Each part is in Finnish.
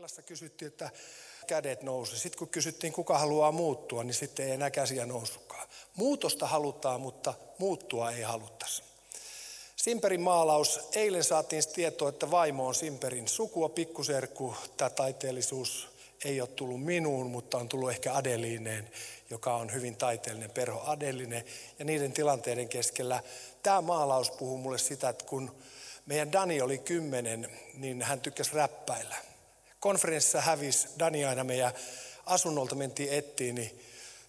Vankilassa kysyttiin, että kädet nousi. Sitten kun kysyttiin, kuka haluaa muuttua, niin sitten ei enää käsiä nousukaan. Muutosta halutaan, mutta muuttua ei haluttaisi. Simperin maalaus. Eilen saatiin tietoa, että vaimo on Simperin sukua, pikkuserkku. Tämä taiteellisuus ei ole tullut minuun, mutta on tullut ehkä Adeliineen, joka on hyvin taiteellinen perho Adelinen. Ja niiden tilanteiden keskellä tämä maalaus puhuu mulle sitä, että kun meidän Dani oli kymmenen, niin hän tykkäsi räppäillä. Konferenssissa hävisi Dani aina meidän asunnolta mentiin ettiin, niin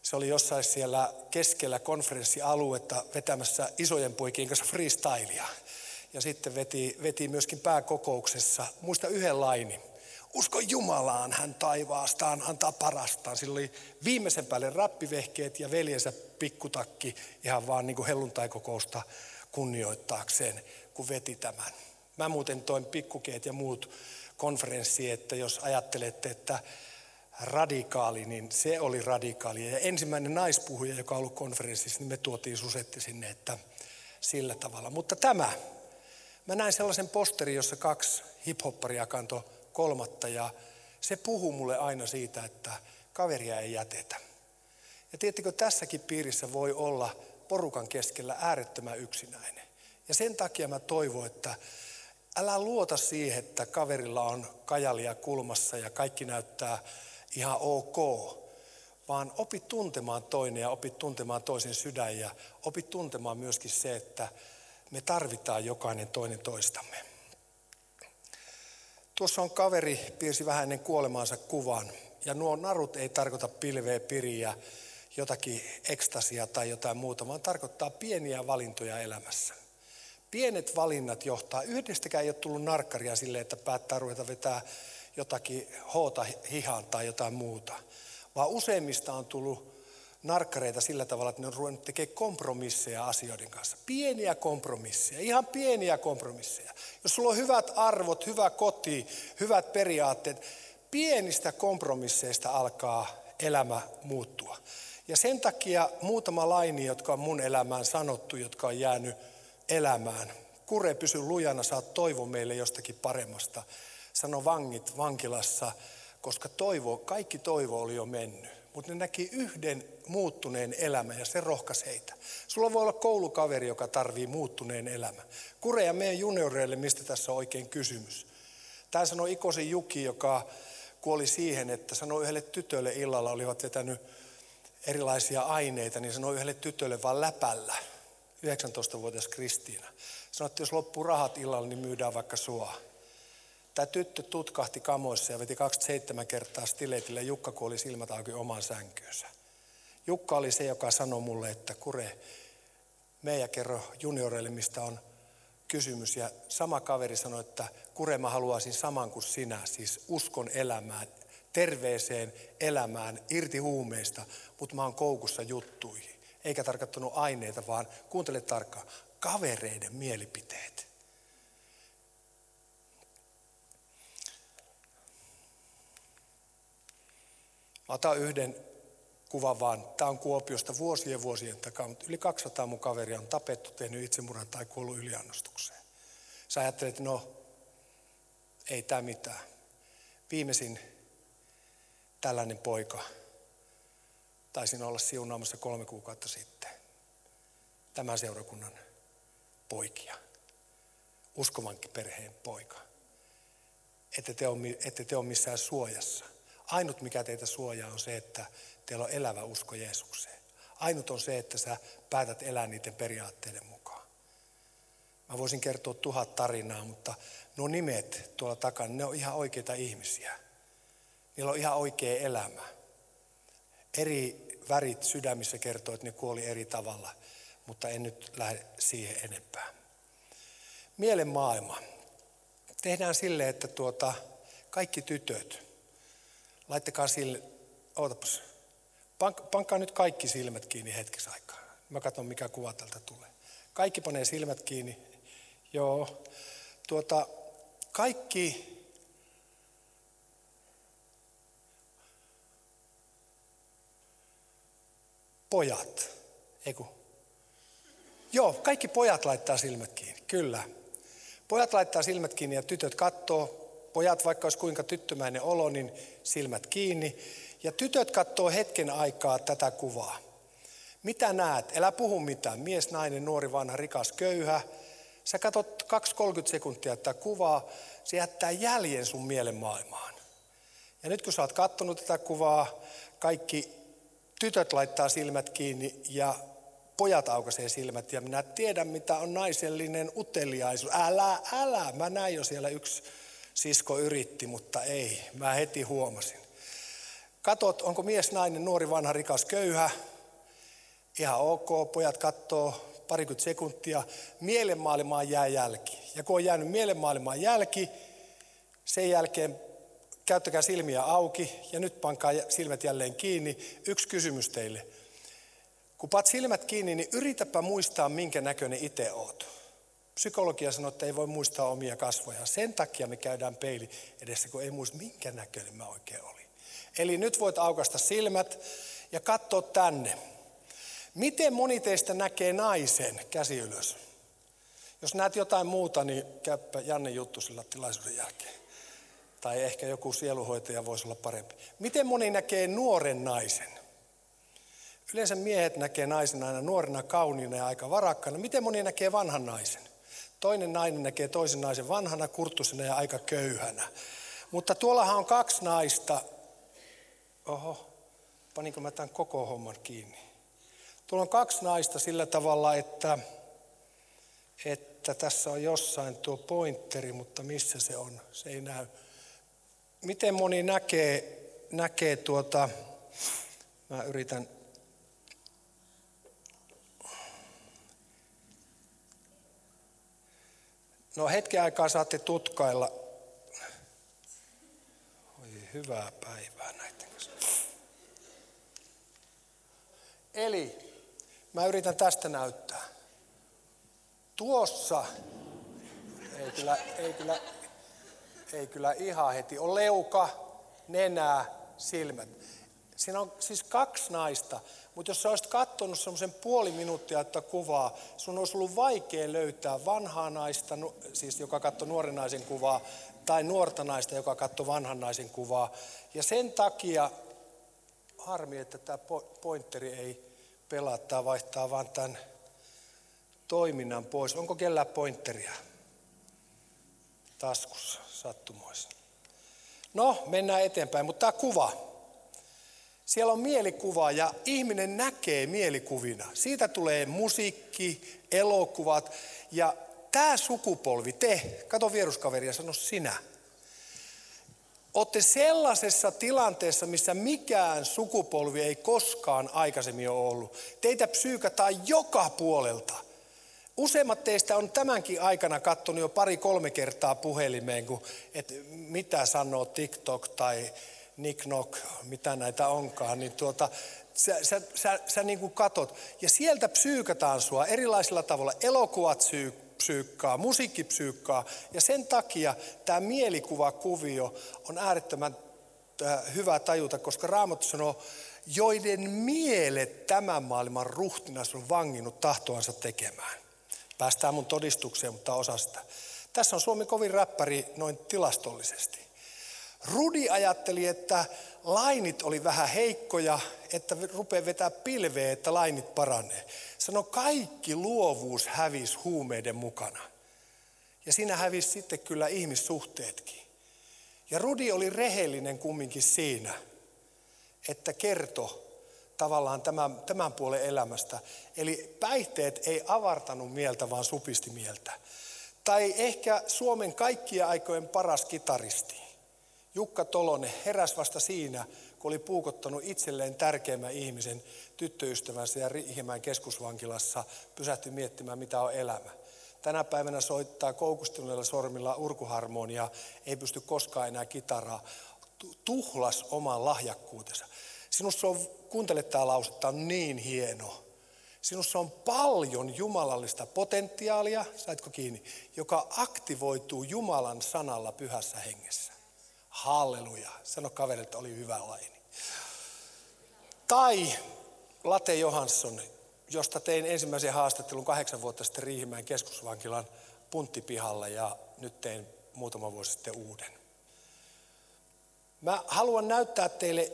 se oli jossain siellä keskellä konferenssialuetta vetämässä isojen poikien kanssa freestylia. Ja sitten veti, veti myöskin pääkokouksessa, muista yhden laini. Usko Jumalaan, hän taivaastaan antaa parastaan. Sillä oli viimeisen päälle rappivehkeet ja veljensä pikkutakki ihan vaan niin kuin helluntaikokousta kunnioittaakseen, kun veti tämän. Mä muuten toin pikkukeet ja muut konferenssi, että jos ajattelette, että radikaali, niin se oli radikaali. Ja ensimmäinen naispuhuja, joka on ollut konferenssissa, niin me tuotiin Susetti sinne, että sillä tavalla. Mutta tämä, mä näin sellaisen posterin, jossa kaksi hiphopparia kantoi kolmatta ja se puhuu mulle aina siitä, että kaveria ei jätetä. Ja tiedättekö, tässäkin piirissä voi olla porukan keskellä äärettömän yksinäinen. Ja sen takia mä toivon, että älä luota siihen, että kaverilla on kajalia kulmassa ja kaikki näyttää ihan ok, vaan opi tuntemaan toinen ja opi tuntemaan toisen sydän ja opi tuntemaan myöskin se, että me tarvitaan jokainen toinen toistamme. Tuossa on kaveri, piirsi vähän ennen kuolemaansa kuvan. Ja nuo narut ei tarkoita pilveä, piriä, jotakin ekstasia tai jotain muuta, vaan tarkoittaa pieniä valintoja elämässä. Pienet valinnat johtaa, yhdestäkään ei ole tullut narkkaria sille, että päättää ruveta vetää jotakin hoota hihaan tai jotain muuta. Vaan useimmista on tullut narkkareita sillä tavalla, että ne on ruvennut tekemään kompromisseja asioiden kanssa. Pieniä kompromisseja, ihan pieniä kompromisseja. Jos sulla on hyvät arvot, hyvä koti, hyvät periaatteet, pienistä kompromisseista alkaa elämä muuttua. Ja sen takia muutama laini, jotka on mun elämään sanottu, jotka on jäänyt elämään. Kure, pysy lujana, saat toivo meille jostakin paremmasta. Sano vangit vankilassa, koska toivo, kaikki toivo oli jo mennyt. Mutta ne näki yhden muuttuneen elämän ja se rohkas heitä. Sulla voi olla koulukaveri, joka tarvii muuttuneen elämän. Kure ja meidän junioreille, mistä tässä on oikein kysymys. Tämä sanoi Ikosen Juki, joka kuoli siihen, että sanoi yhdelle tytölle illalla, olivat vetänyt erilaisia aineita, niin sanoi yhdelle tytölle vaan läpällä. 19-vuotias Kristiina. Sanoi, että jos loppuu rahat illalla, niin myydään vaikka sua. Tämä tyttö tutkahti kamoissa ja veti 27 kertaa stileitillä. Jukka kuoli silmät auki omaan sänkyynsä. Jukka oli se, joka sanoi mulle, että kure, meidän kerro junioreille, mistä on kysymys. Ja sama kaveri sanoi, että kure, mä haluaisin saman kuin sinä, siis uskon elämään, terveeseen elämään, irti huumeista, mutta mä oon koukussa juttuihin. Eikä tarkoittanut aineita, vaan kuuntele tarkkaan, kavereiden mielipiteet. Mä otan yhden kuvan vaan. Tämä on Kuopiosta vuosien vuosien takaa, mutta yli 200 mun kaveria on tapettu, tehnyt itsemurhan tai kuollut yliannostukseen. Sä ajattelet, no, ei tämä mitään. Viimeisin tällainen poika, taisin olla siunaamassa kolme kuukautta sitten. Tämän seurakunnan poikia. Uskovankin perheen poika. Ette te, ole, ette te ole missään suojassa. Ainut mikä teitä suojaa on se, että teillä on elävä usko Jeesukseen. Ainut on se, että sä päätät elää niiden periaatteiden mukaan. Mä voisin kertoa tuhat tarinaa, mutta nuo nimet tuolla takana, ne on ihan oikeita ihmisiä. Niillä on ihan oikea elämä. Eri värit sydämissä kertoo, että ne kuoli eri tavalla, mutta en nyt lähde siihen enempää. Mielen maailma. Tehdään sille, että tuota, kaikki tytöt, laittakaa sille, ootapas, Pank, pankkaa nyt kaikki silmät kiinni hetkeksi aikaa. Mä katson, mikä kuva tältä tulee. Kaikki panee silmät kiinni. Joo. Tuota, kaikki pojat, eiku. Joo, kaikki pojat laittaa silmät kiinni, kyllä. Pojat laittaa silmät kiinni ja tytöt katsoo pojat, vaikka olisi kuinka tyttömäinen olo, niin silmät kiinni. Ja tytöt katsoo hetken aikaa tätä kuvaa. Mitä näet? Älä puhu mitään. Mies, nainen, nuori, vanha, rikas, köyhä. Sä katsot 2-30 sekuntia tätä kuvaa. Se jättää jäljen sun mielen maailmaan. Ja nyt kun sä oot kattonut tätä kuvaa, kaikki tytöt laittaa silmät kiinni ja pojat aukaisee silmät. Ja minä tiedän, mitä on naisellinen uteliaisuus. Älä, älä. Mä näin jo siellä yksi sisko yritti, mutta ei. Mä heti huomasin. Katot, onko mies, nainen, nuori, vanha, rikas, köyhä. Ihan ok, pojat katsoo parikymmentä sekuntia. Mielenmaailmaan jää jälki. Ja kun on jäänyt mielenmaailmaan jälki, sen jälkeen käyttäkää silmiä auki ja nyt pankaa silmät jälleen kiinni. Yksi kysymys teille. Kun paat silmät kiinni, niin yritäpä muistaa, minkä näköinen itse oot. Psykologia sanoo, että ei voi muistaa omia kasvoja. Sen takia me käydään peili edessä, kun ei muista, minkä näköinen mä oikein olin. Eli nyt voit aukasta silmät ja katsoa tänne. Miten moni teistä näkee naisen? Käsi ylös. Jos näet jotain muuta, niin käyppä Janne juttu sillä tilaisuuden jälkeen. Tai ehkä joku sieluhoitaja voisi olla parempi. Miten moni näkee nuoren naisen? Yleensä miehet näkee naisen aina nuorena, kauniina ja aika varakkana. Miten moni näkee vanhan naisen? Toinen nainen näkee toisen naisen vanhana, kurttusena ja aika köyhänä. Mutta tuollahan on kaksi naista. Oho, paninko mä tämän koko homman kiinni? Tuolla on kaksi naista sillä tavalla, että, että tässä on jossain tuo pointeri, mutta missä se on? Se ei näy. Miten moni näkee, näkee tuota, mä yritän No hetken aikaa saatte tutkailla. Oi, hyvää päivää näiden kanssa. Eli mä yritän tästä näyttää. Tuossa, ei kyllä, ei kyllä, ei kyllä ihan heti, on leuka, nenää, silmät. Siinä on siis kaksi naista, mutta jos sä olisit katsonut semmoisen puoli minuuttia että kuvaa, sun olisi ollut vaikea löytää vanhaa naista, siis joka katsoi nuoren naisen kuvaa, tai nuorta naista, joka katsoi vanhan naisen kuvaa. Ja sen takia, harmi, että tämä pointeri ei pelaa, tämä vaihtaa vaan tämän toiminnan pois. Onko kellään pointeria taskussa sattumoissa? No, mennään eteenpäin, mutta tämä kuva. Siellä on mielikuva ja ihminen näkee mielikuvina. Siitä tulee musiikki, elokuvat ja tämä sukupolvi, te, kato vieruskaveri ja sano sinä. Olette sellaisessa tilanteessa, missä mikään sukupolvi ei koskaan aikaisemmin ole ollut. Teitä psyykataan joka puolelta. Useimmat teistä on tämänkin aikana katsonut jo pari-kolme kertaa puhelimeen, kun, että mitä sanoo TikTok tai Nick mitä näitä onkaan, niin tuota, sä, sä, sä, sä niin kuin katot. Ja sieltä psyykataan sua erilaisilla tavalla. Elokuvat syy, psyykkaa, musiikki psyykkaa. Ja sen takia tämä mielikuvakuvio on äärettömän äh, hyvä tajuta, koska Raamattu sanoo, joiden mielet tämän maailman ruhtinas on vanginnut tahtoansa tekemään. Päästään mun todistukseen, mutta osasta. Tässä on Suomi kovin räppäri noin tilastollisesti. Rudi ajatteli, että lainit oli vähän heikkoja, että rupeaa vetää pilveä, että lainit paranee. Sano, kaikki luovuus hävisi huumeiden mukana. Ja siinä hävisi sitten kyllä ihmissuhteetkin. Ja Rudi oli rehellinen kumminkin siinä, että kerto tavallaan tämän, tämän puolen elämästä. Eli päihteet ei avartanut mieltä, vaan supisti mieltä. Tai ehkä Suomen kaikkien aikojen paras kitaristi. Jukka Tolonen heräsi vasta siinä, kun oli puukottanut itselleen tärkeimmän ihmisen tyttöystävänsä ja Riihimäen keskusvankilassa pysähtyi miettimään, mitä on elämä. Tänä päivänä soittaa koukustuneilla sormilla urkuharmonia, ei pysty koskaan enää kitaraa. Tuhlas oman lahjakkuutensa. Sinussa on, kuuntele tämä lause, tämä on niin hieno. Sinussa on paljon jumalallista potentiaalia, saitko kiinni, joka aktivoituu Jumalan sanalla pyhässä hengessä. Halleluja. Sano kaverille, että oli hyvä laini. Tai Late Johansson, josta tein ensimmäisen haastattelun kahdeksan vuotta sitten Riihimäen keskusvankilan punttipihalla ja nyt tein muutama vuosi sitten uuden. Mä haluan näyttää teille,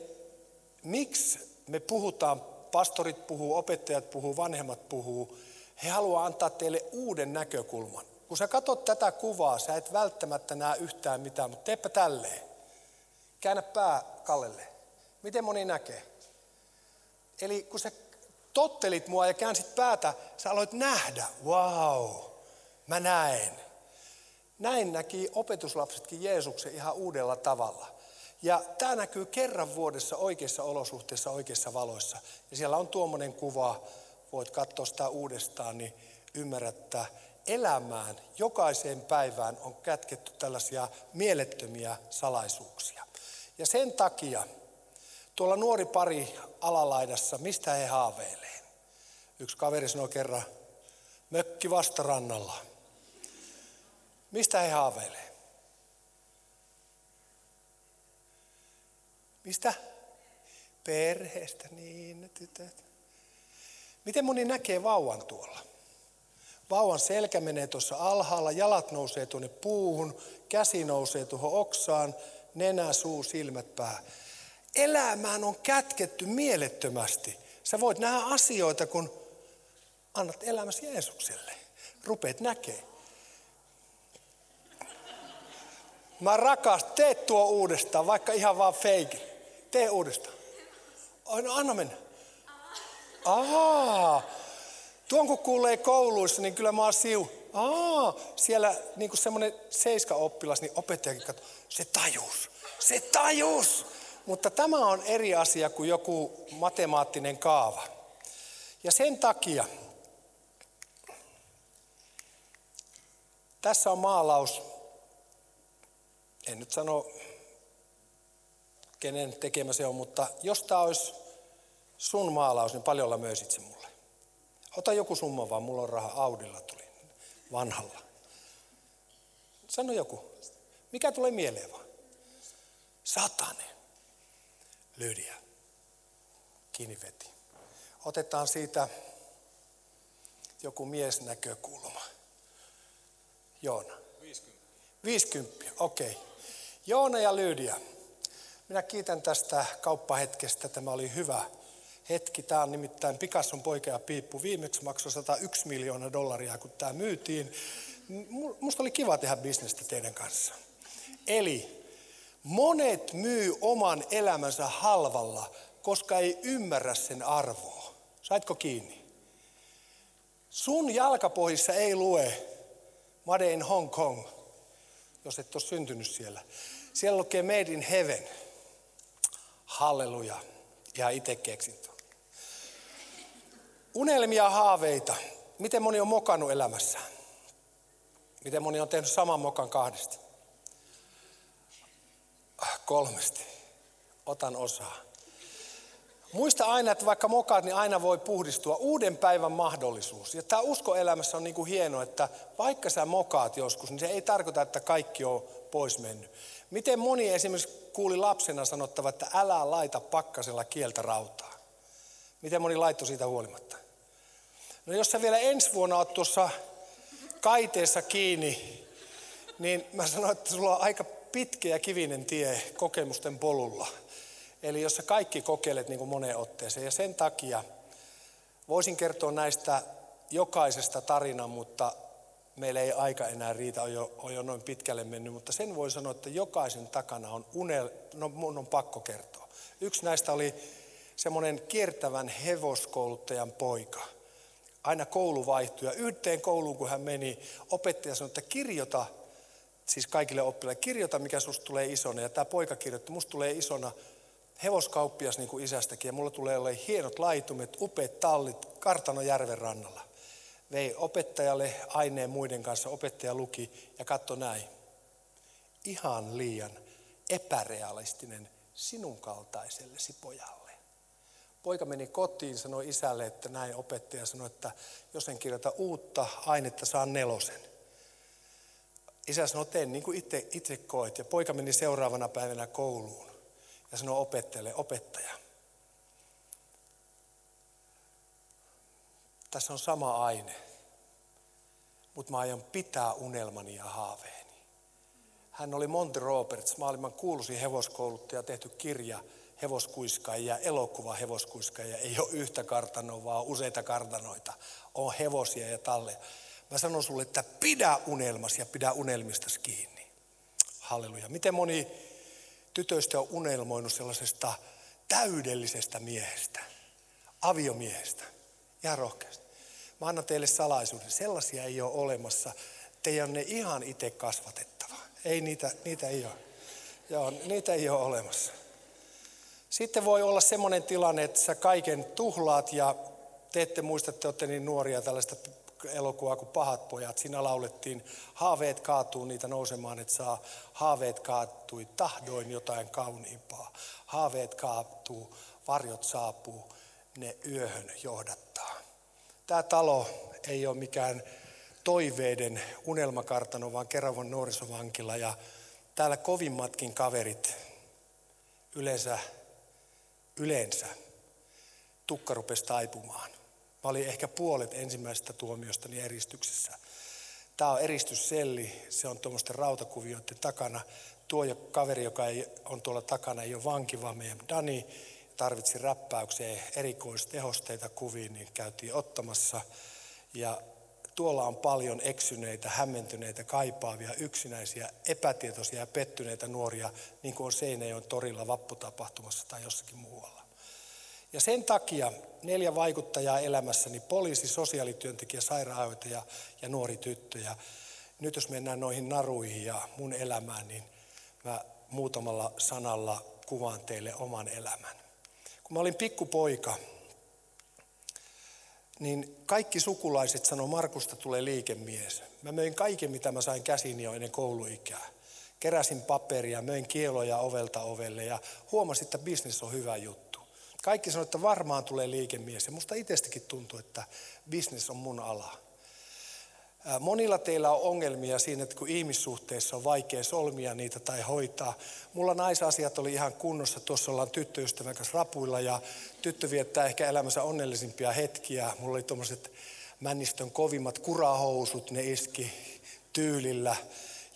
miksi me puhutaan, pastorit puhuu, opettajat puhuu, vanhemmat puhuu. He haluaa antaa teille uuden näkökulman. Kun sä katsot tätä kuvaa, sä et välttämättä näe yhtään mitään, mutta teepä tälleen. Käännä pää Kallelle. Miten moni näkee? Eli kun sä tottelit mua ja käänsit päätä, sä aloit nähdä, wow, mä näen. Näin näki opetuslapsetkin Jeesuksen ihan uudella tavalla. Ja tämä näkyy kerran vuodessa oikeissa olosuhteissa, oikeissa valoissa. Ja siellä on tuommoinen kuva, voit katsoa sitä uudestaan, niin ymmärrät, että elämään, jokaiseen päivään on kätketty tällaisia mielettömiä salaisuuksia. Ja sen takia tuolla nuori pari alalaidassa, mistä he haaveilee? Yksi kaveri sanoi kerran, mökki vastarannalla. Mistä he haaveilee? Mistä? Perheestä, niin ne tytöt. Miten moni näkee vauvan tuolla? Vauvan selkä menee tuossa alhaalla, jalat nousee tuonne puuhun, käsi nousee tuohon oksaan, nenä, suu, silmät, pää. Elämään on kätketty mielettömästi. Sä voit nähdä asioita, kun annat elämäsi Jeesukselle. Rupeat näkee. Mä rakastan, tee tuo uudestaan, vaikka ihan vaan feiki. Tee uudestaan. no anna mennä. Aa, tuon kun kuulee kouluissa, niin kyllä mä oon siu. Aa, siellä niin kuin semmoinen seiska oppilas, niin opettajakin katsoo, se tajus, se tajus. Mutta tämä on eri asia kuin joku matemaattinen kaava. Ja sen takia tässä on maalaus, en nyt sano kenen tekemä se on, mutta jos tämä olisi sun maalaus, niin paljolla möisit se mulle. Ota joku summa vaan, mulla on raha, Audilla tuli, vanhalla. Sano joku. Mikä tulee mieleen vaan? Satanen. Lydia. Kiinni veti. Otetaan siitä joku miesnäkökulma. Joona. 50. 50, okei. Okay. Joona ja Lydia. Minä kiitän tästä kauppahetkestä. Tämä oli hyvä hetki. Tämä on nimittäin Picasson poika ja piippu. Viimeksi maksoi 101 miljoonaa dollaria, kun tämä myytiin. Musta oli kiva tehdä bisnestä teidän kanssa. Eli monet myy oman elämänsä halvalla, koska ei ymmärrä sen arvoa. Saitko kiinni? Sun jalkapohjissa ei lue Made in Hong Kong, jos et ole syntynyt siellä. Siellä lukee Made in Heaven. Halleluja. Ja itse keksintö. Unelmia, haaveita. Miten moni on mokannut elämässään? Miten moni on tehnyt saman mokan kahdesti? Kolmesti. Otan osaa. Muista aina, että vaikka mokaat, niin aina voi puhdistua. Uuden päivän mahdollisuus. Ja tämä uskoelämässä on niin kuin hienoa, että vaikka sä mokaat joskus, niin se ei tarkoita, että kaikki on pois mennyt. Miten moni esimerkiksi kuuli lapsena sanottava, että älä laita pakkasella kieltä rautaa? Miten moni laittoi siitä huolimatta? No jos sä vielä ensi vuonna oot tuossa kaiteessa kiinni, niin mä sanoin, että sulla on aika pitkä ja kivinen tie kokemusten polulla. Eli jos sä kaikki kokeilet niin kuin moneen otteeseen. Ja sen takia voisin kertoa näistä jokaisesta tarinan, mutta meillä ei aika enää riitä, on jo, on jo noin pitkälle mennyt, mutta sen voi sanoa, että jokaisen takana on unel, no mun on pakko kertoa. Yksi näistä oli semmoinen kiertävän hevoskouluttajan poika. Aina koulu vaihtui ja yhteen kouluun kun hän meni, opettaja sanoi, että kirjoita, siis kaikille oppilaille, kirjoita mikä susta tulee isona. Ja tämä poika kirjoitti, musta tulee isona hevoskauppias niin kuin isästäkin ja mulla tulee olemaan hienot laitumet, upeat tallit Kartanojärven rannalla vei opettajalle aineen muiden kanssa. Opettaja luki ja katsoi näin. Ihan liian epärealistinen sinun kaltaisellesi pojalle. Poika meni kotiin, sanoi isälle, että näin opettaja sanoi, että jos en kirjoita uutta ainetta, saan nelosen. Isä sanoi, teen niin kuin itse, itse koet. Ja poika meni seuraavana päivänä kouluun ja sanoi opettajalle, opettaja, Tässä on sama aine, mutta mä aion pitää unelmani ja haaveeni. Hän oli Monty Roberts, maailman kuuluisin hevoskouluttaja, tehty kirja hevoskuiskaajia, elokuva hevoskuiskaajia. Ei ole yhtä kartanoa, vaan useita kartanoita. On hevosia ja talleja. Mä sanon sulle, että pidä unelmas ja pidä unelmistasi kiinni. Halleluja. Miten moni tytöistä on unelmoinut sellaisesta täydellisestä miehestä, aviomiehestä. Ihan rohkeasti. Mä annan teille salaisuuden. Sellaisia ei ole olemassa. Teidän on ne ihan itse kasvatettava. Ei niitä, niitä ei ole. Joo, niitä ei ole olemassa. Sitten voi olla semmoinen tilanne, että sä kaiken tuhlaat ja te ette muista, että olette niin nuoria tällaista elokuvaa kuin Pahat pojat. Siinä laulettiin, haaveet kaatuu niitä nousemaan, että saa haaveet kaatui, tahdoin jotain kauniimpaa. Haaveet kaatuu, varjot saapuu, ne yöhön johdattaa. Tämä talo ei ole mikään toiveiden unelmakartano, vaan Keravan nuorisovankila. Ja täällä kovimmatkin kaverit yleensä, yleensä tukka rupesi taipumaan. Mä olin ehkä puolet ensimmäisestä tuomiostani eristyksessä. Tämä on eristysselli, se on tuommoisten rautakuvioiden takana. Tuo kaveri, joka ei, on tuolla takana, ei ole vanki, vaan meidän Dani tarvitsi räppäykseen erikoistehosteita kuviin, niin käytiin ottamassa. Ja tuolla on paljon eksyneitä, hämmentyneitä, kaipaavia, yksinäisiä, epätietoisia ja pettyneitä nuoria, niin kuin on Seinäjoen torilla vapputapahtumassa tai jossakin muualla. Ja sen takia neljä vaikuttajaa elämässäni, poliisi, sosiaalityöntekijä, sairaanhoitaja ja nuori tyttö. Ja nyt jos mennään noihin naruihin ja mun elämään, niin mä muutamalla sanalla kuvaan teille oman elämän. Kun mä olin pikkupoika, niin kaikki sukulaiset sanoi, Markusta tulee liikemies. Mä möin kaiken, mitä mä sain käsiini jo ennen kouluikää. Keräsin paperia, möin kieloja ovelta ovelle ja huomasin, että bisnes on hyvä juttu. Kaikki sanoo, että varmaan tulee liikemies. Ja musta itsestäkin tuntuu, että bisnes on mun ala. Monilla teillä on ongelmia siinä, että kun ihmissuhteissa on vaikea solmia niitä tai hoitaa. Mulla naisasiat oli ihan kunnossa. Tuossa ollaan tyttöystävän kanssa rapuilla ja tyttö viettää ehkä elämänsä onnellisimpia hetkiä. Mulla oli tuommoiset männistön kovimmat kurahousut, ne iski tyylillä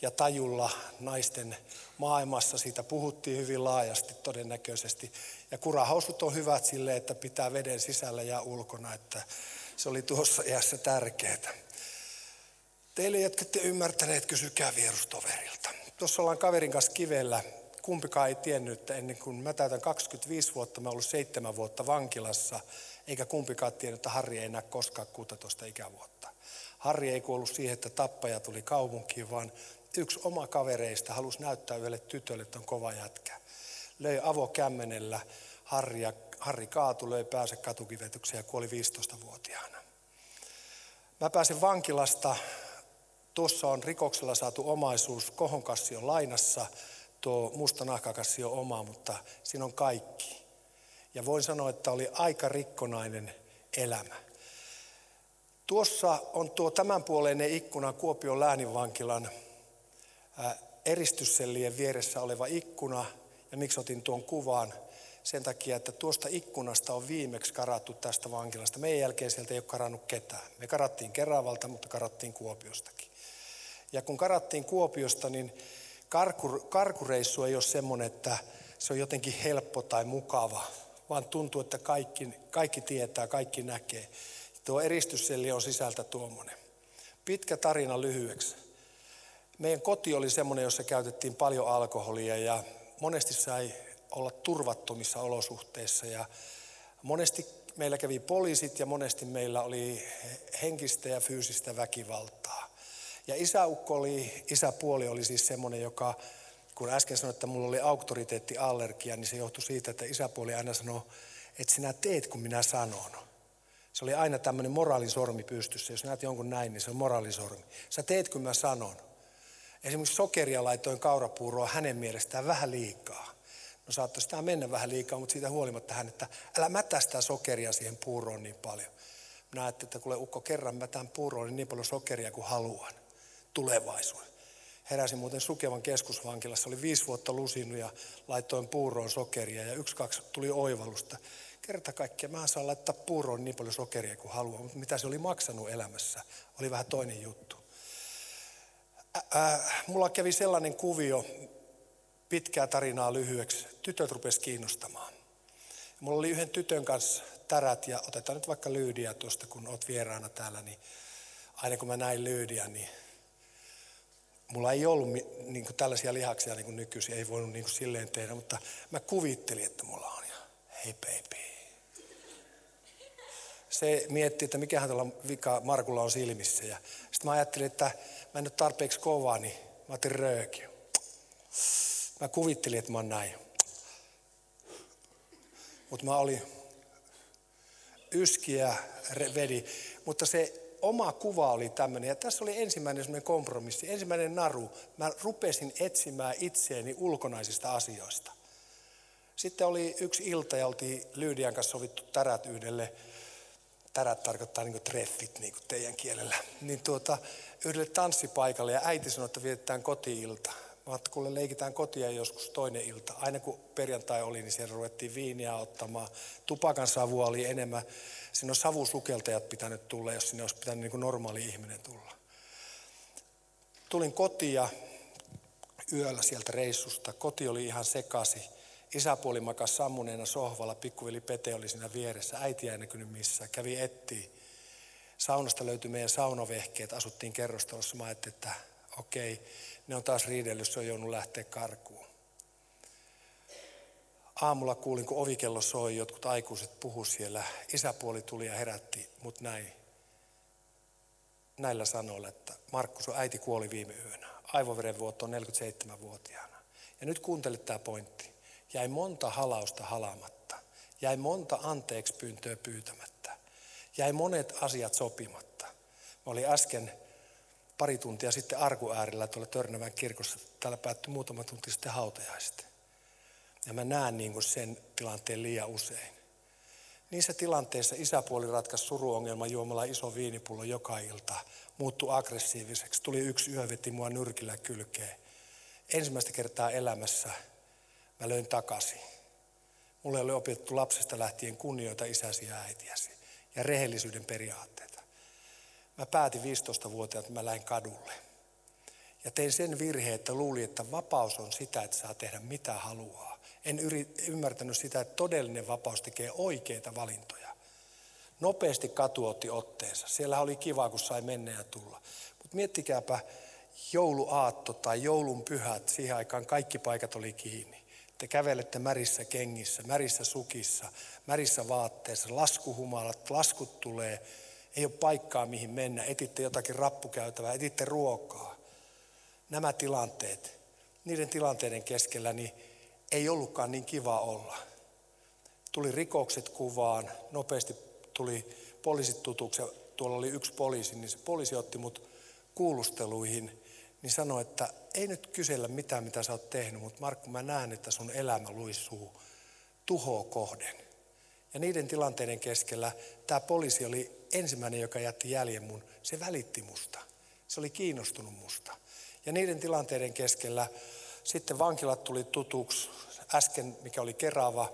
ja tajulla naisten maailmassa. Siitä puhuttiin hyvin laajasti todennäköisesti. Ja kurahousut on hyvät sille, että pitää veden sisällä ja ulkona, että se oli tuossa iässä tärkeää. Teille, jotka ette ymmärtäneet, kysykää vierustoverilta. Tuossa ollaan kaverin kanssa kivellä. Kumpikaan ei tiennyt, että ennen kuin mä täytän 25 vuotta, mä ollut seitsemän vuotta vankilassa, eikä kumpikaan tiennyt, että Harri ei enää koskaan 16 ikävuotta. Harri ei kuollut siihen, että tappaja tuli kaupunkiin, vaan yksi oma kavereista halusi näyttää yhdelle tytölle, että on kova jätkä löi avokämmenellä Harri, ja Harri kaatu, löi pääse katukivetykseen ja kuoli 15-vuotiaana. Mä pääsen vankilasta. Tuossa on rikoksella saatu omaisuus. Kohonkassi on lainassa. Tuo musta nahkakassi on oma, mutta siinä on kaikki. Ja voin sanoa, että oli aika rikkonainen elämä. Tuossa on tuo tämänpuoleinen ikkuna Kuopion lääninvankilan eristyssellien vieressä oleva ikkuna – ja miksi otin tuon kuvan? Sen takia, että tuosta ikkunasta on viimeksi karattu tästä vankilasta. Meidän jälkeen sieltä ei ole karannut ketään. Me karattiin Keravalta, mutta karattiin Kuopiostakin. Ja kun karattiin Kuopiosta, niin karkur, karkureissu ei ole semmoinen, että se on jotenkin helppo tai mukava, vaan tuntuu, että kaikki, kaikki tietää, kaikki näkee. Tuo eristysselli on sisältä tuommoinen. Pitkä tarina lyhyeksi. Meidän koti oli semmoinen, jossa käytettiin paljon alkoholia ja monesti sai olla turvattomissa olosuhteissa ja monesti meillä kävi poliisit ja monesti meillä oli henkistä ja fyysistä väkivaltaa. Ja isäukko oli, isäpuoli oli siis semmoinen, joka, kun äsken sanoin, että mulla oli auktoriteettiallergia, niin se johtui siitä, että isäpuoli aina sanoi, että sinä teet, kun minä sanon. Se oli aina tämmöinen moraalisormi pystyssä. Jos näet jonkun näin, niin se on moraalisormi. Sä teet, kun mä sanon. Esimerkiksi sokeria laitoin kaurapuuroa hänen mielestään vähän liikaa. No saattaisi tämä mennä vähän liikaa, mutta siitä huolimatta hän, että älä mätä sitä sokeria siihen puuroon niin paljon. Minä ajattelin, että kuule ukko kerran mätän puuroon niin, niin paljon sokeria kuin haluan tulevaisuuden. Heräsin muuten Sukevan keskusvankilassa, oli viisi vuotta lusinut ja laitoin puuroon sokeria ja yksi kaksi tuli oivallusta. Kerta kaikkiaan mä saan laittaa puuroon niin paljon sokeria kuin haluan, mutta mitä se oli maksanut elämässä, oli vähän toinen juttu. Ää, mulla kävi sellainen kuvio, pitkää tarinaa lyhyeksi, tytöt rupes kiinnostamaan. Mulla oli yhden tytön kanssa tärät ja otetaan nyt vaikka Lyydiä tuosta, kun oot vieraana täällä, niin aina kun mä näin Lyydiä, niin mulla ei ollut niin kuin tällaisia lihaksia niin kuin nykyisin, ei voinut niin kuin silleen tehdä, mutta mä kuvittelin, että mulla on ja hei baby. Se mietti, että mikähän tällä vika Markulla on silmissä ja sitten mä ajattelin, että mä en nyt tarpeeksi kovaa, niin mä otin röökiä. Mä kuvittelin, että mä oon näin. Mutta mä olin yskiä vedi, mutta se oma kuva oli tämmöinen. Ja tässä oli ensimmäinen semmoinen kompromissi, ensimmäinen naru. Mä rupesin etsimään itseäni ulkonaisista asioista. Sitten oli yksi ilta ja oltiin Lyydian kanssa sovittu tärät yhdelle, tärät tarkoittaa niin treffit niin kuin teidän kielellä, niin tuota, yhdelle tanssipaikalle ja äiti sanoi, että vietetään kotiilta. Mä kuule leikitään kotia joskus toinen ilta. Aina kun perjantai oli, niin siellä ruvettiin viiniä ottamaan. Tupakan savua oli enemmän. Siinä on savusukeltajat pitänyt tulla, jos sinne olisi pitänyt niin kuin normaali ihminen tulla. Tulin kotia yöllä sieltä reissusta. Koti oli ihan sekasi. Isäpuoli makasi sammuneena sohvalla, pikkuveli Pete oli siinä vieressä. Äiti ei näkynyt missään, kävi ettiin. Saunasta löytyi meidän saunovehkeet, asuttiin kerrostalossa. Mä ajattelin, että okei, ne on taas riidellyt, se on joudunut lähteä karkuun. Aamulla kuulin, kun ovikello soi, jotkut aikuiset puhu siellä. Isäpuoli tuli ja herätti mut näin. Näillä sanoilla, että Markku, sun äiti kuoli viime yönä. Aivoverenvuoto on 47-vuotiaana. Ja nyt kuuntele tämä pointti. Jäi monta halausta halaamatta. Jäi monta anteeksi pyyntöä pyytämättä. Jäi monet asiat sopimatta. Mä olin äsken pari tuntia sitten Arku äärellä tuolla Törnävän kirkossa. Täällä päättyi muutama tunti sitten hautajaista. Ja mä näen niin kuin sen tilanteen liian usein. Niissä tilanteissa isäpuoli ratkaisi suruongelman juomalla iso viinipullo joka ilta. Muuttui aggressiiviseksi. Tuli yksi yö, veti mua nyrkillä kylkeen. Ensimmäistä kertaa elämässä mä löin takaisin. Mulle oli opettu lapsesta lähtien kunnioita isäsi ja äitiäsi ja rehellisyyden periaatteita. Mä päätin 15-vuotiaana, että mä lähdin kadulle. Ja tein sen virheen, että luulin, että vapaus on sitä, että saa tehdä mitä haluaa. En yrit, ymmärtänyt sitä, että todellinen vapaus tekee oikeita valintoja. Nopeasti katu otti otteensa. Siellä oli kiva, kun sai mennä ja tulla. Mutta miettikääpä jouluaatto tai joulun pyhät, siihen aikaan kaikki paikat oli kiinni. Te kävelette märissä kengissä, märissä sukissa, märissä vaatteissa, laskuhumalat, laskut tulee, ei ole paikkaa mihin mennä, etitte jotakin rappukäytävää, etitte ruokaa. Nämä tilanteet, niiden tilanteiden keskellä, niin ei ollutkaan niin kiva olla. Tuli rikokset kuvaan, nopeasti tuli poliisit tutuksi. Tuolla oli yksi poliisi, niin se poliisi otti mut kuulusteluihin, niin sanoi, että ei nyt kysellä mitään, mitä sä oot tehnyt, mutta Markku, mä näen, että sun elämä luissuu tuhoa kohden. Ja niiden tilanteiden keskellä tämä poliisi oli ensimmäinen, joka jätti jäljen mun. Se välitti musta. Se oli kiinnostunut musta. Ja niiden tilanteiden keskellä sitten vankilat tuli tutuksi. Äsken, mikä oli Kerava,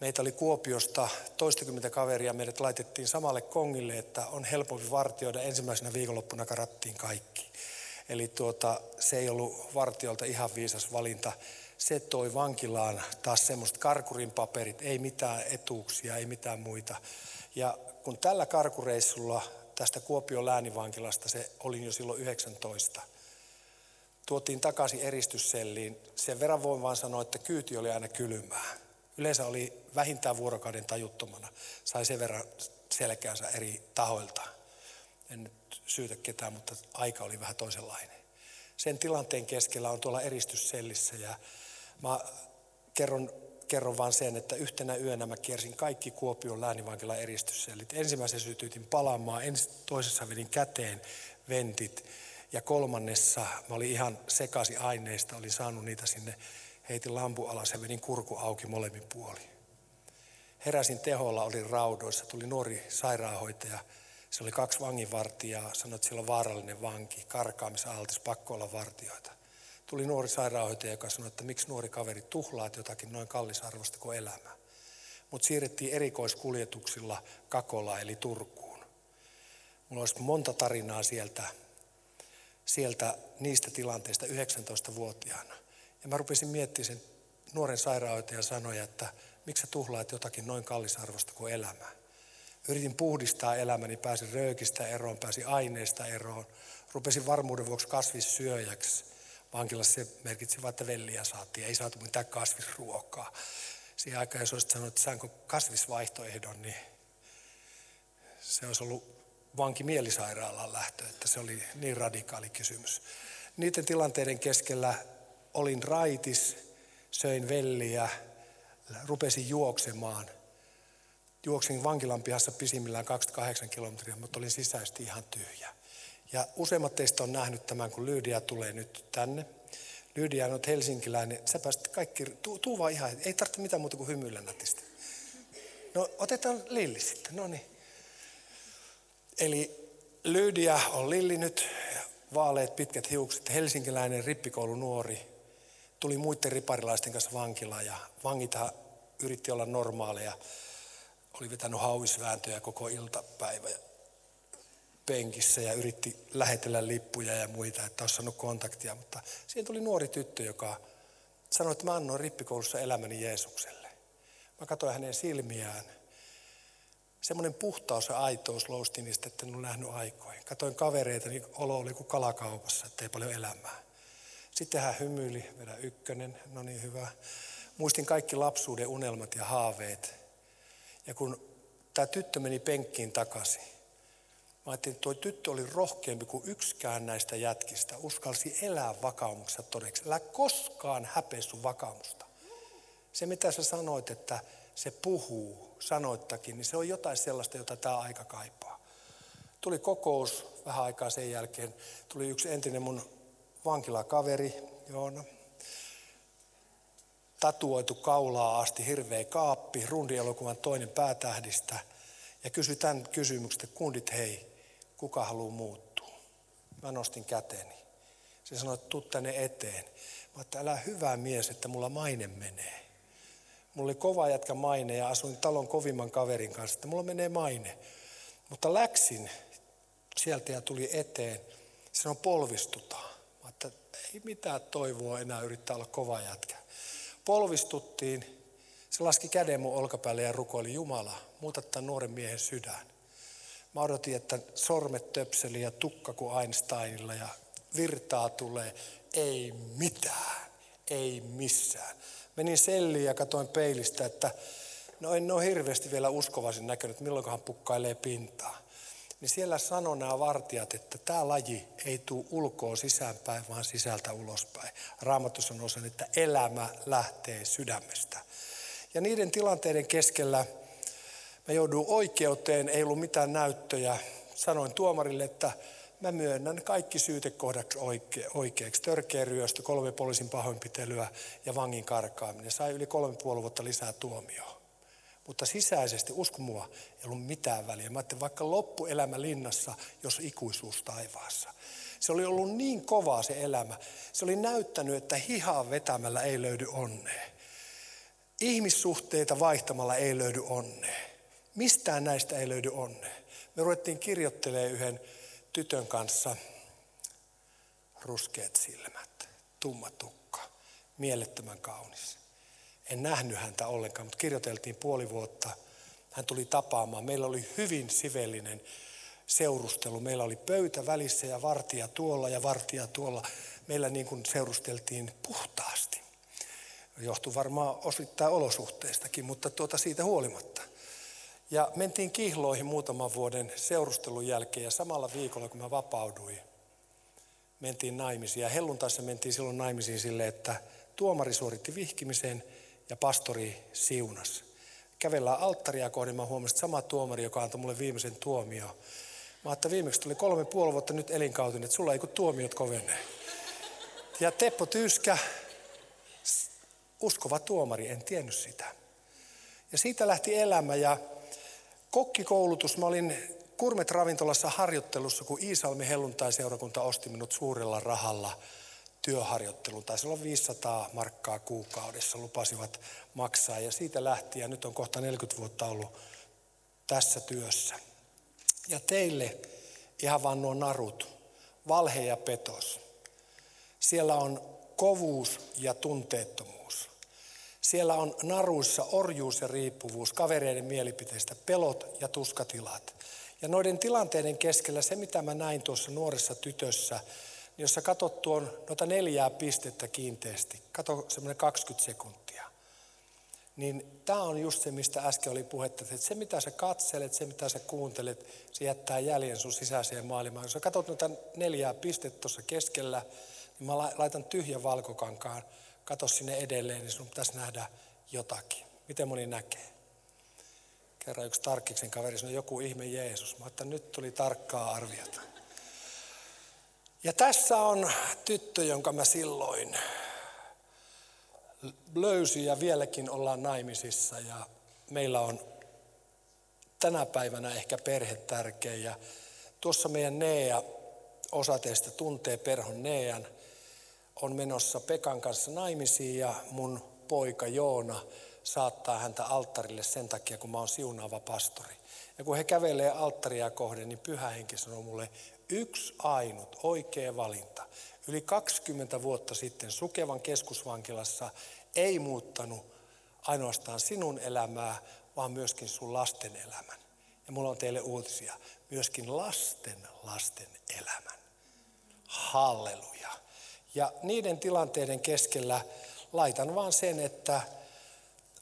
meitä oli Kuopiosta toistakymmentä kaveria, meidät laitettiin samalle kongille, että on helpompi vartioida. Ensimmäisenä viikonloppuna karattiin kaikki. Eli tuota, se ei ollut vartiolta ihan viisas valinta. Se toi vankilaan taas semmoista karkurin paperit, ei mitään etuuksia, ei mitään muita. Ja kun tällä karkureissulla tästä Kuopion läänivankilasta, se oli jo silloin 19, tuotiin takaisin eristysselliin. Sen verran voin vaan sanoa, että kyyti oli aina kylmää. Yleensä oli vähintään vuorokauden tajuttomana. Sai sen verran selkäänsä eri tahoilta. En nyt syytä ketään, mutta aika oli vähän toisenlainen. Sen tilanteen keskellä on tuolla eristyssellissä ja mä kerron, kerron vaan sen, että yhtenä yönä mä kiersin kaikki Kuopion läänivankilan eristyssellit. Ensimmäisen sytyytin palaamaan, ensi, toisessa vedin käteen ventit ja kolmannessa mä olin ihan sekasi aineista, olin saanut niitä sinne, heitin lampu alas ja vedin kurku auki molemmin puoli. Heräsin teholla, olin raudoissa, tuli nuori sairaanhoitaja, se oli kaksi vanginvartijaa, sanoi, että siellä on vaarallinen vanki, karkaamisaltis, pakko olla vartioita. Tuli nuori sairaanhoitaja, joka sanoi, että miksi nuori kaveri tuhlaat jotakin noin kallisarvosta kuin elämä. Mutta siirrettiin erikoiskuljetuksilla Kakola eli Turkuun. Mulla olisi monta tarinaa sieltä sieltä niistä tilanteista 19-vuotiaana. Ja mä rupesin miettimään sen nuoren sairaanhoitajan sanoja, että miksi sä tuhlaat jotakin noin kallisarvosta kuin elämää. Yritin puhdistaa elämäni, pääsin röökistä eroon, pääsin aineista eroon. Rupesin varmuuden vuoksi kasvissyöjäksi. Vankilassa se merkitsi vain, että velliä saatiin, ei saatu mitään kasvisruokaa. Siihen aikaan, jos olisit sanonut, että saanko kasvisvaihtoehdon, niin se olisi ollut vanki mielisairaalaan lähtö, että se oli niin radikaali kysymys. Niiden tilanteiden keskellä olin raitis, söin velliä, rupesin juoksemaan. Juoksin vankilan pihassa pisimmillään 28 kilometriä, mutta olin sisäisesti ihan tyhjä. Ja useimmat teistä on nähnyt tämän, kun Lyydia tulee nyt tänne. Lyydia on helsinkiläinen. Sä pääsit kaikki, tuu, tuu vaan ihan, ei tarvitse mitään muuta kuin hymyillä nätistä. No otetaan Lilli sitten, no niin. Eli Lyydia on Lilli nyt, vaaleet pitkät hiukset, helsinkiläinen rippikoulunuori, tuli muiden riparilaisten kanssa vankila ja vangithan yritti olla normaaleja. Oli vetänyt hauisvääntöjä koko iltapäivä penkissä ja yritti lähetellä lippuja ja muita, että olisi saanut kontaktia. Mutta siihen tuli nuori tyttö, joka sanoi, että mä annoin rippikoulussa elämäni Jeesukselle. Mä katsoin hänen silmiään. Semmoinen puhtaus ja aitous lousti niistä, että en ole nähnyt aikoihin. Katoin kavereita, niin olo oli kuin kalakaupassa, ettei paljon elämää. Sitten hän hymyili, vedä ykkönen, no niin hyvä. Muistin kaikki lapsuuden unelmat ja haaveet. Ja kun tämä tyttö meni penkkiin takaisin, Mä ajattelin, että tuo tyttö oli rohkeampi kuin yksikään näistä jätkistä. Uskalsi elää vakaumuksessa todeksi. Älä koskaan häpeä sun vakaumusta. Se mitä sä sanoit, että se puhuu, sanoittakin, niin se on jotain sellaista, jota tämä aika kaipaa. Tuli kokous vähän aikaa sen jälkeen. Tuli yksi entinen mun vankilakaveri, Joona. Tatuoitu kaulaa asti, hirveä kaappi, rundielokuvan toinen päätähdistä. Ja kysyi tämän kysymyksen, että kundit hei, kuka haluaa muuttua. Mä nostin käteni. Se sanoi, että tuu tänne eteen. Mä että älä hyvä mies, että mulla maine menee. Mulla oli kova jätkä maine ja asuin talon kovimman kaverin kanssa, että mulla menee maine. Mutta läksin sieltä ja tuli eteen. Sanoi, polvistutaan. Mä että ei mitään toivoa enää yrittää olla kova jätkä. Polvistuttiin. Se laski käden mun olkapäälle ja rukoili Jumala, muuta tämän nuoren miehen sydän. Mä odotin, että sormet töpseli ja tukka kuin Einsteinilla ja virtaa tulee. Ei mitään, ei missään. Menin selliin ja katoin peilistä, että no en ole hirveästi vielä uskovaisin näkönyt, milloinkohan pukkailee pintaa. Niin siellä sanoi nämä vartijat, että tämä laji ei tule ulkoa sisäänpäin, vaan sisältä ulospäin. Raamatus on osa, että elämä lähtee sydämestä. Ja niiden tilanteiden keskellä Mä jouduin oikeuteen, ei ollut mitään näyttöjä. Sanoin tuomarille, että mä myönnän kaikki syytekohdaksi oike- oikeaksi. Törkeä ryöstö, kolme poliisin pahoinpitelyä ja vangin karkaaminen. Sai yli kolme puoli vuotta lisää tuomioon. Mutta sisäisesti, usko mua, ei ollut mitään väliä. Mä ajattelin, vaikka loppuelämä linnassa, jos ikuisuus taivaassa. Se oli ollut niin kovaa se elämä. Se oli näyttänyt, että hihaa vetämällä ei löydy onnea. Ihmissuhteita vaihtamalla ei löydy onnea. Mistään näistä ei löydy onnea. Me ruvettiin kirjoittelemaan yhden tytön kanssa ruskeat silmät, tumma tukka, mielettömän kaunis. En nähnyt häntä ollenkaan, mutta kirjoiteltiin puoli vuotta. Hän tuli tapaamaan. Meillä oli hyvin sivellinen seurustelu. Meillä oli pöytä välissä ja vartija tuolla ja vartija tuolla. Meillä niin kuin seurusteltiin puhtaasti. Johtui varmaan osittain olosuhteistakin, mutta tuota siitä huolimatta. Ja mentiin kihloihin muutaman vuoden seurustelun jälkeen ja samalla viikolla kun mä vapauduin, mentiin naimisiin. Ja helluntaissa mentiin silloin naimisiin sille, että tuomari suoritti vihkimisen ja pastori siunas. Kävellään alttaria kohden, mä huomasin, että sama tuomari, joka antoi mulle viimeisen tuomio. Mä että viimeksi tuli kolme puoli vuotta nyt elinkautinen, että sulla ei kun tuomiot kovenee. Ja Teppo Tyyskä, uskova tuomari, en tiennyt sitä. Ja siitä lähti elämä ja Kokkikoulutus, mä olin Kurmet ravintolassa harjoittelussa, kun Iisalmi helluntai-seurakunta osti minut suurella rahalla työharjoittelun. Taisi olla 500 markkaa kuukaudessa, lupasivat maksaa. Ja siitä lähtien, nyt on kohta 40 vuotta ollut tässä työssä. Ja teille ihan vaan nuo narut valhe ja petos. Siellä on kovuus ja tunteettomuus. Siellä on naruissa orjuus ja riippuvuus, kavereiden mielipiteistä, pelot ja tuskatilat. Ja noiden tilanteiden keskellä se, mitä mä näin tuossa nuoressa tytössä, jos sä katsot tuon noita neljää pistettä kiinteästi, kato semmoinen 20 sekuntia, niin tämä on just se, mistä äsken oli puhetta, että se mitä sä katselet, se mitä sä kuuntelet, se jättää jäljen sun sisäiseen maailmaan. Jos sä katsot noita neljää pistettä tuossa keskellä, niin mä laitan tyhjän valkokankaan, kato sinne edelleen, niin sun pitäisi nähdä jotakin. Miten moni näkee? Kerran yksi Tarkkiksen kaveri sanoi, joku ihme Jeesus. Mä että nyt tuli tarkkaa arviota. Ja tässä on tyttö, jonka mä silloin löysin ja vieläkin ollaan naimisissa ja meillä on tänä päivänä ehkä perhe tärkeä. Ja tuossa meidän Nea, osa teistä tuntee perhon Nean, on menossa Pekan kanssa naimisiin ja mun poika Joona saattaa häntä alttarille sen takia, kun mä oon siunaava pastori. Ja kun he kävelee alttaria kohden, niin pyhä henki sanoo mulle, yksi ainut oikea valinta. Yli 20 vuotta sitten Sukevan keskusvankilassa ei muuttanut ainoastaan sinun elämää, vaan myöskin sun lasten elämän. Ja mulla on teille uutisia, myöskin lasten lasten elämän. Halleluja. Ja niiden tilanteiden keskellä laitan vaan sen, että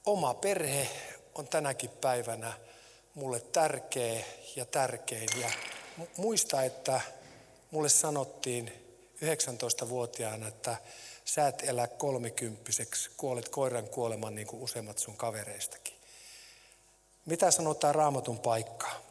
oma perhe on tänäkin päivänä mulle tärkeä ja tärkein. Ja muista, että mulle sanottiin 19-vuotiaana, että sä et elä kolmikymppiseksi, kuolet koiran kuoleman niin kuin useimmat sun kavereistakin. Mitä sanotaan raamatun paikkaa?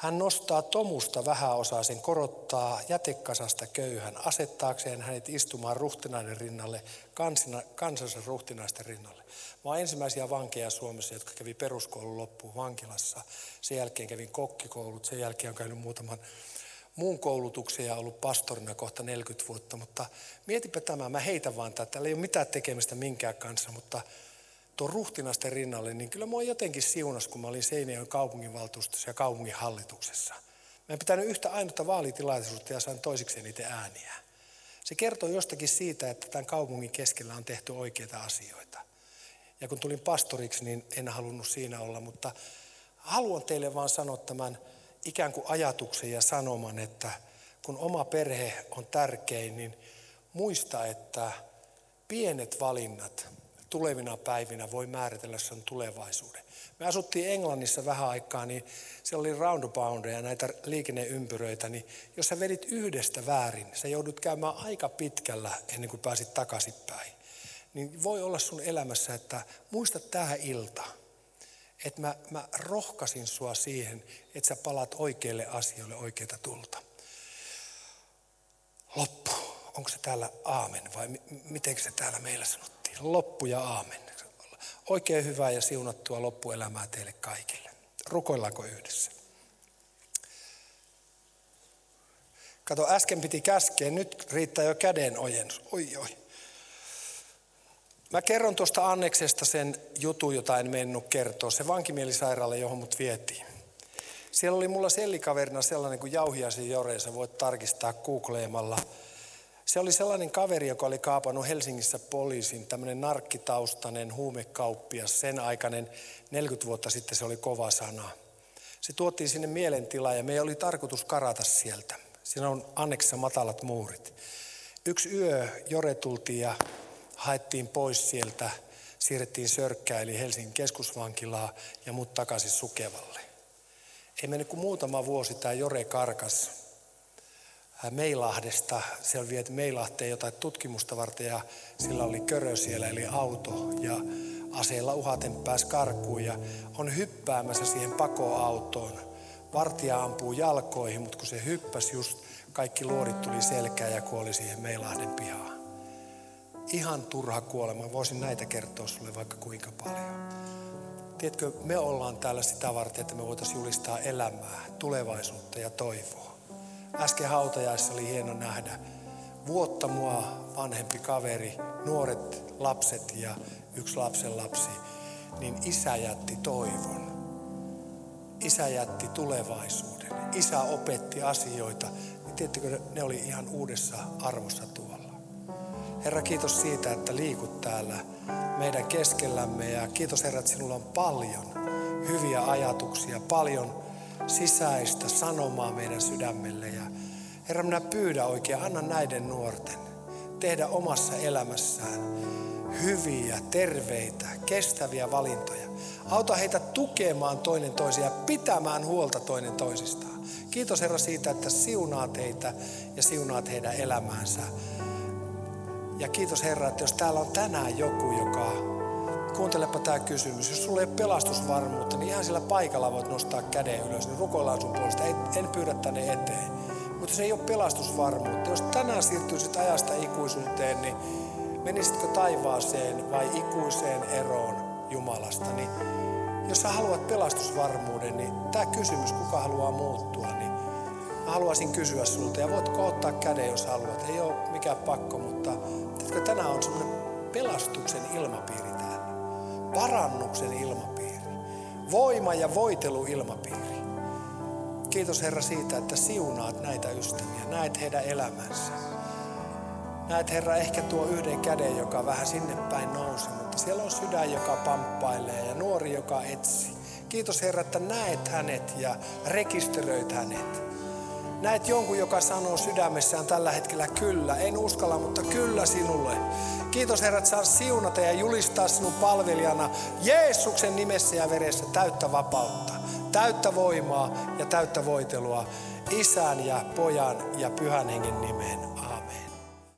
Hän nostaa tomusta vähäosaisen, korottaa jätekasasta köyhän, asettaakseen hänet istumaan ruhtinaiden rinnalle, kansina, kansansa ruhtinaisten rinnalle. Mä oon ensimmäisiä vankeja Suomessa, jotka kävi peruskoulun loppuun vankilassa. Sen jälkeen kävin kokkikoulut, sen jälkeen on käynyt muutaman muun koulutuksen ja ollut pastorina kohta 40 vuotta. Mutta mietipä tämä, mä heitän vaan tätä, tällä ei ole mitään tekemistä minkään kanssa, mutta tuon ruhtinasten rinnalle, niin kyllä mua jotenkin siunas, kun mä olin Seinäjoen kaupunginvaltuustossa ja kaupunginhallituksessa. Mä en pitänyt yhtä ainutta vaalitilaisuutta ja sain toiseksi niitä ääniä. Se kertoo jostakin siitä, että tämän kaupungin keskellä on tehty oikeita asioita. Ja kun tulin pastoriksi, niin en halunnut siinä olla, mutta haluan teille vaan sanoa tämän ikään kuin ajatuksen ja sanoman, että kun oma perhe on tärkein, niin muista, että pienet valinnat tulevina päivinä voi määritellä sen tulevaisuuden. Me asuttiin Englannissa vähän aikaa, niin siellä oli roundaboundeja, näitä liikenneympyröitä, niin jos sä vedit yhdestä väärin, sä joudut käymään aika pitkällä ennen kuin pääsit takaisinpäin. Niin voi olla sun elämässä, että muista tähän ilta, että mä, mä rohkasin sua siihen, että sä palaat oikeille asioille oikeita tulta. Loppu. Onko se täällä aamen vai miten se täällä meillä sanottiin? Loppu ja aamen. Oikein hyvää ja siunattua loppuelämää teille kaikille. Rukoillaanko yhdessä? Kato, äsken piti käskeä, nyt riittää jo käden ojennus. Oi, oi. Mä kerron tuosta Anneksesta sen jutun, jota en mennyt kertoa. Se vankimielisairaala, johon mut vietiin. Siellä oli mulla sellikaverina sellainen kuin Jauhiaisen Jore, sä voit tarkistaa googleemalla – se oli sellainen kaveri, joka oli kaapannut Helsingissä poliisin, tämmöinen narkkitaustainen huumekauppias, sen aikainen 40 vuotta sitten se oli kova sana. Se tuotiin sinne mielentilaan ja meidän oli tarkoitus karata sieltä. Siinä on anneksissa matalat muurit. Yksi yö Jore tultiin ja haettiin pois sieltä, siirrettiin Sörkkää eli Helsingin keskusvankilaa ja mut takaisin Sukevalle. Ei mennyt kuin muutama vuosi tämä Jore karkas Meilahdesta. Siellä viety Meilahteen jotain tutkimusta varten ja sillä oli körö siellä eli auto ja aseella uhaten pääsi karkuun ja on hyppäämässä siihen pakoautoon. Vartija ampuu jalkoihin, mutta kun se hyppäsi just, kaikki luodit tuli selkään ja kuoli siihen Meilahden pihaan. Ihan turha kuolema. Voisin näitä kertoa sulle vaikka kuinka paljon. Tiedätkö, me ollaan täällä sitä varten, että me voitaisiin julistaa elämää, tulevaisuutta ja toivoa. Äsken hautajaissa oli hieno nähdä vuotta mua vanhempi kaveri, nuoret lapset ja yksi lapsen lapsi, niin isä jätti toivon. Isä jätti tulevaisuuden. Isä opetti asioita. Niin tiettikö, ne oli ihan uudessa arvossa tuolla. Herra, kiitos siitä, että liikut täällä meidän keskellämme ja kiitos Herra, että sinulla on paljon hyviä ajatuksia, paljon sisäistä sanomaa meidän sydämelle. Ja Herra, minä pyydän oikein, anna näiden nuorten tehdä omassa elämässään hyviä, terveitä, kestäviä valintoja. Auta heitä tukemaan toinen toisia pitämään huolta toinen toisistaan. Kiitos Herra siitä, että siunaat heitä ja siunaat heidän elämäänsä. Ja kiitos Herra, että jos täällä on tänään joku, joka, kuuntelepa tämä kysymys, jos sulla ei ole pelastusvarmuutta, niin ihan sillä paikalla voit nostaa käden ylös, niin rukoillaan sun puolesta, en pyydä tänne eteen. Mutta se ei ole pelastusvarmuutta. Jos tänään siirtyisit ajasta ikuisuuteen, niin menisitkö taivaaseen vai ikuiseen eroon Jumalasta? Niin jos sä haluat pelastusvarmuuden, niin tämä kysymys, kuka haluaa muuttua, niin mä haluaisin kysyä sulta. Ja voitko ottaa käden, jos haluat. Ei ole mikään pakko, mutta tänään on semmoinen pelastuksen ilmapiiri. Parannuksen ilmapiiri. Voima ja voitelu ilmapiiri. Kiitos Herra siitä, että siunaat näitä ystäviä, näet heidän elämänsä. Näet Herra ehkä tuo yhden käden, joka vähän sinne päin nousi, mutta siellä on sydän, joka pamppailee ja nuori, joka etsi. Kiitos Herra, että näet hänet ja rekisteröit hänet. Näet jonkun, joka sanoo sydämessään tällä hetkellä kyllä, en uskalla, mutta kyllä sinulle. Kiitos Herra, että saan siunata ja julistaa sinun palvelijana Jeesuksen nimessä ja veressä täyttä vapautta, täyttä voimaa ja täyttä voitelua isän ja pojan ja pyhän hengen nimeen.